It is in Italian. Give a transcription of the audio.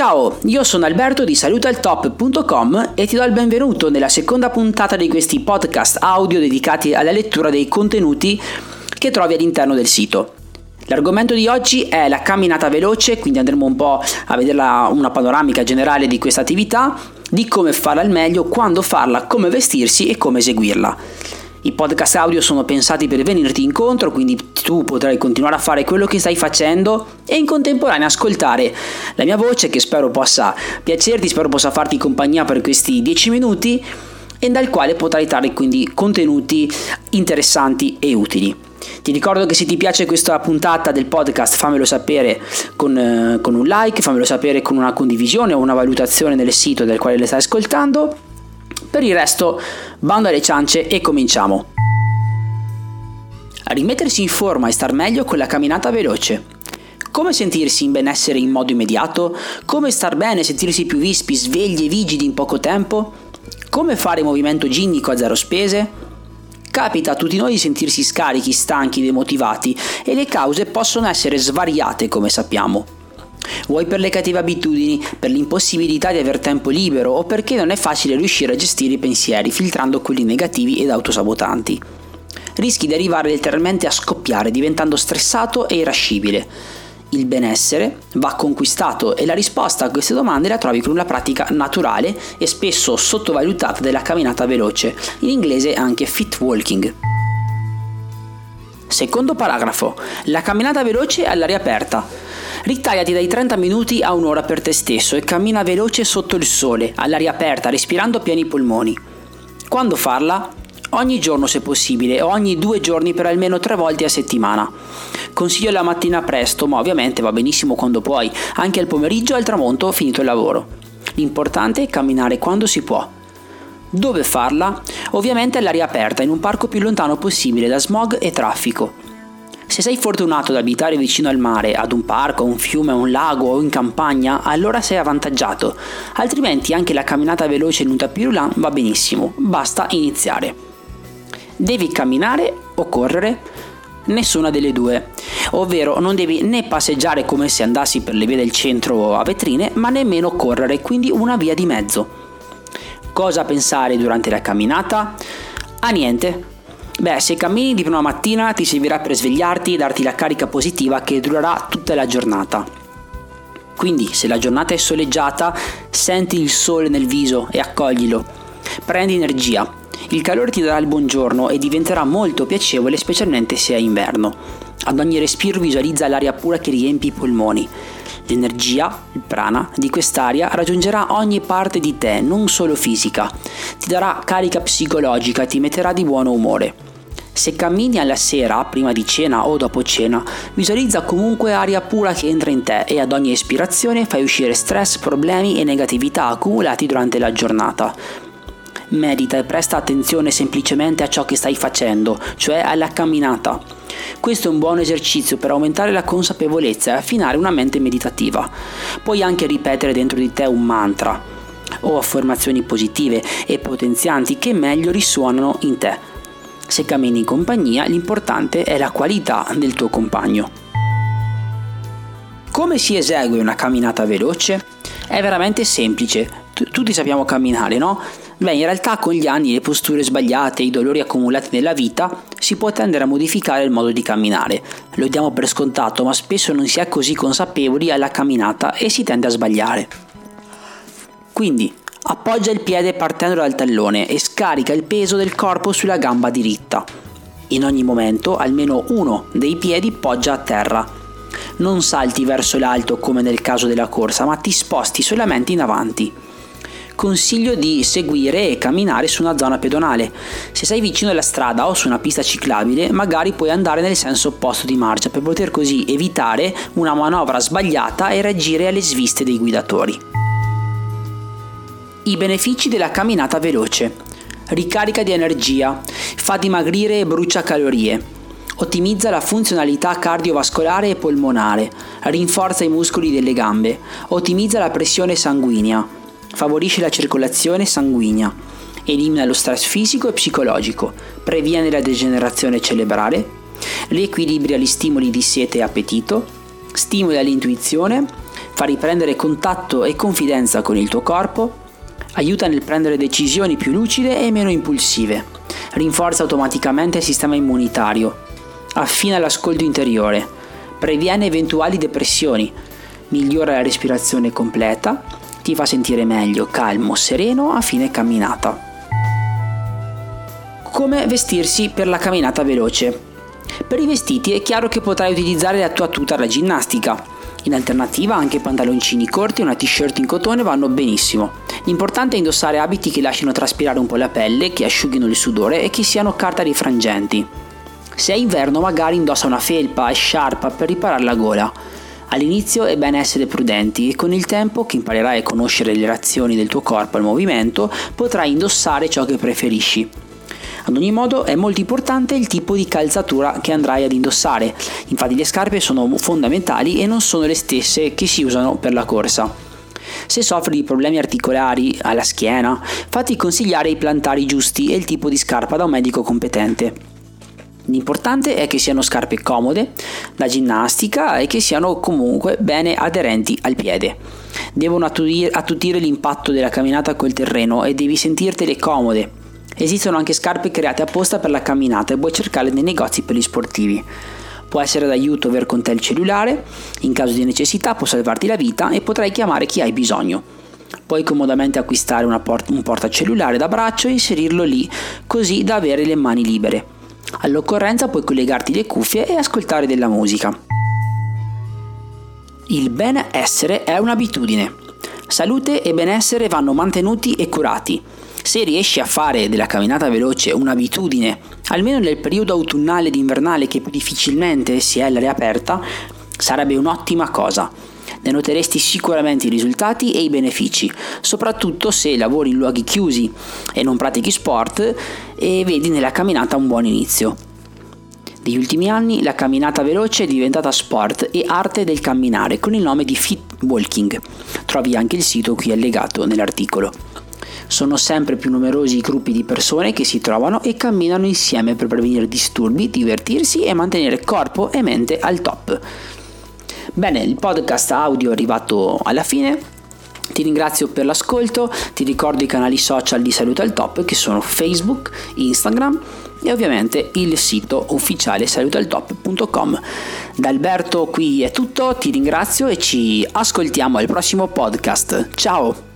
Ciao, io sono Alberto di salutaltop.com e ti do il benvenuto nella seconda puntata di questi podcast audio dedicati alla lettura dei contenuti che trovi all'interno del sito. L'argomento di oggi è la camminata veloce, quindi andremo un po' a vedere una panoramica generale di questa attività, di come farla al meglio, quando farla, come vestirsi e come eseguirla. I podcast audio sono pensati per venirti incontro, quindi tu potrai continuare a fare quello che stai facendo e in contemporanea ascoltare la mia voce che spero possa piacerti, spero possa farti compagnia per questi 10 minuti e dal quale potrai trarre quindi contenuti interessanti e utili. Ti ricordo che se ti piace questa puntata del podcast fammelo sapere con, eh, con un like, fammelo sapere con una condivisione o una valutazione nel sito del quale le stai ascoltando per il resto, bando alle ciance e cominciamo. Rimettersi in forma e star meglio con la camminata veloce. Come sentirsi in benessere in modo immediato? Come star bene, sentirsi più vispi, svegli e vigidi in poco tempo? Come fare movimento ginnico a zero spese? Capita a tutti noi di sentirsi scarichi, stanchi, demotivati e le cause possono essere svariate come sappiamo. Vuoi per le cattive abitudini, per l'impossibilità di aver tempo libero o perché non è facile riuscire a gestire i pensieri filtrando quelli negativi ed autosabotanti. Rischi di arrivare letteralmente a scoppiare diventando stressato e irascibile. Il benessere va conquistato e la risposta a queste domande la trovi con una pratica naturale e spesso sottovalutata della camminata veloce, in inglese anche fit walking. Secondo paragrafo, la camminata veloce all'aria aperta. Ritagliati dai 30 minuti a un'ora per te stesso e cammina veloce sotto il sole, all'aria aperta, respirando a pieni polmoni. Quando farla? Ogni giorno se possibile o ogni due giorni per almeno tre volte a settimana. Consiglio la mattina presto, ma ovviamente va benissimo quando puoi, anche al pomeriggio al tramonto finito il lavoro. L'importante è camminare quando si può. Dove farla? Ovviamente all'aria aperta, in un parco più lontano possibile da smog e traffico. Se sei fortunato ad abitare vicino al mare, ad un parco, a un fiume, a un lago o in campagna, allora sei avvantaggiato, altrimenti anche la camminata veloce in un tapirulan va benissimo, basta iniziare. Devi camminare o correre? Nessuna delle due, ovvero non devi né passeggiare come se andassi per le vie del centro a vetrine, ma nemmeno correre, quindi una via di mezzo. Cosa pensare durante la camminata? A niente, Beh, se cammini di prima mattina ti servirà per svegliarti e darti la carica positiva che durerà tutta la giornata. Quindi, se la giornata è soleggiata, senti il sole nel viso e accoglilo. Prendi energia. Il calore ti darà il buongiorno e diventerà molto piacevole, specialmente se è inverno. Ad ogni respiro visualizza l'aria pura che riempie i polmoni. L'energia, il prana, di quest'aria raggiungerà ogni parte di te, non solo fisica. Ti darà carica psicologica e ti metterà di buon umore. Se cammini alla sera, prima di cena o dopo cena, visualizza comunque aria pura che entra in te e ad ogni espirazione fai uscire stress, problemi e negatività accumulati durante la giornata. Medita e presta attenzione semplicemente a ciò che stai facendo, cioè alla camminata. Questo è un buon esercizio per aumentare la consapevolezza e affinare una mente meditativa. Puoi anche ripetere dentro di te un mantra o affermazioni positive e potenzianti che meglio risuonano in te se cammini in compagnia, l'importante è la qualità del tuo compagno. Come si esegue una camminata veloce? È veramente semplice. tutti sappiamo camminare, no? Beh, in realtà con gli anni, le posture sbagliate, i dolori accumulati nella vita, si può tendere a modificare il modo di camminare. Lo diamo per scontato, ma spesso non si è così consapevoli alla camminata e si tende a sbagliare. Quindi, Appoggia il piede partendo dal tallone e scarica il peso del corpo sulla gamba diritta. In ogni momento almeno uno dei piedi poggia a terra. Non salti verso l'alto come nel caso della corsa, ma ti sposti solamente in avanti. Consiglio di seguire e camminare su una zona pedonale. Se sei vicino alla strada o su una pista ciclabile, magari puoi andare nel senso opposto di marcia per poter così evitare una manovra sbagliata e reagire alle sviste dei guidatori. I benefici della camminata veloce. Ricarica di energia, fa dimagrire e brucia calorie. Ottimizza la funzionalità cardiovascolare e polmonare, rinforza i muscoli delle gambe, ottimizza la pressione sanguigna, favorisce la circolazione sanguigna, elimina lo stress fisico e psicologico, previene la degenerazione cerebrale, riequilibra gli stimoli di sete e appetito, stimola l'intuizione, fa riprendere contatto e confidenza con il tuo corpo, aiuta nel prendere decisioni più lucide e meno impulsive, rinforza automaticamente il sistema immunitario, affina l'ascolto interiore, previene eventuali depressioni, migliora la respirazione completa, ti fa sentire meglio, calmo, sereno a fine camminata. Come vestirsi per la camminata veloce? Per i vestiti è chiaro che potrai utilizzare la tua tuta da ginnastica. In alternativa anche pantaloncini corti e una t-shirt in cotone vanno benissimo. L'importante è indossare abiti che lasciano traspirare un po' la pelle, che asciughino il sudore e che siano carta rifrangenti. Se è inverno magari indossa una felpa e sciarpa per riparare la gola. All'inizio è bene essere prudenti e con il tempo che imparerai a conoscere le reazioni del tuo corpo al movimento potrai indossare ciò che preferisci. Ad ogni modo è molto importante il tipo di calzatura che andrai ad indossare, infatti le scarpe sono fondamentali e non sono le stesse che si usano per la corsa. Se soffri di problemi articolari alla schiena, fatti consigliare i plantari giusti e il tipo di scarpa da un medico competente. L'importante è che siano scarpe comode da ginnastica e che siano comunque bene aderenti al piede. Devono attutire l'impatto della camminata col terreno e devi sentirtele comode. Esistono anche scarpe create apposta per la camminata e puoi cercarle nei negozi per gli sportivi. Può essere d'aiuto aver con te il cellulare, in caso di necessità può salvarti la vita e potrai chiamare chi hai bisogno. Puoi comodamente acquistare port- un portacellulare da braccio e inserirlo lì, così da avere le mani libere. All'occorrenza puoi collegarti le cuffie e ascoltare della musica. Il benessere è un'abitudine. Salute e benessere vanno mantenuti e curati. Se riesci a fare della camminata veloce un'abitudine, almeno nel periodo autunnale ed invernale che più difficilmente si è all'aria aperta, sarebbe un'ottima cosa ne noteresti sicuramente i risultati e i benefici, soprattutto se lavori in luoghi chiusi e non pratichi sport e vedi nella camminata un buon inizio. Negli ultimi anni la camminata veloce è diventata sport e arte del camminare con il nome di Fit Walking. Trovi anche il sito qui allegato nell'articolo. Sono sempre più numerosi i gruppi di persone che si trovano e camminano insieme per prevenire disturbi, divertirsi e mantenere corpo e mente al top. Bene, il podcast audio è arrivato alla fine. Ti ringrazio per l'ascolto, ti ricordo i canali social di Salute al Top che sono Facebook, Instagram e ovviamente il sito ufficiale salutaltop.com. Da Alberto qui è tutto, ti ringrazio e ci ascoltiamo al prossimo podcast. Ciao!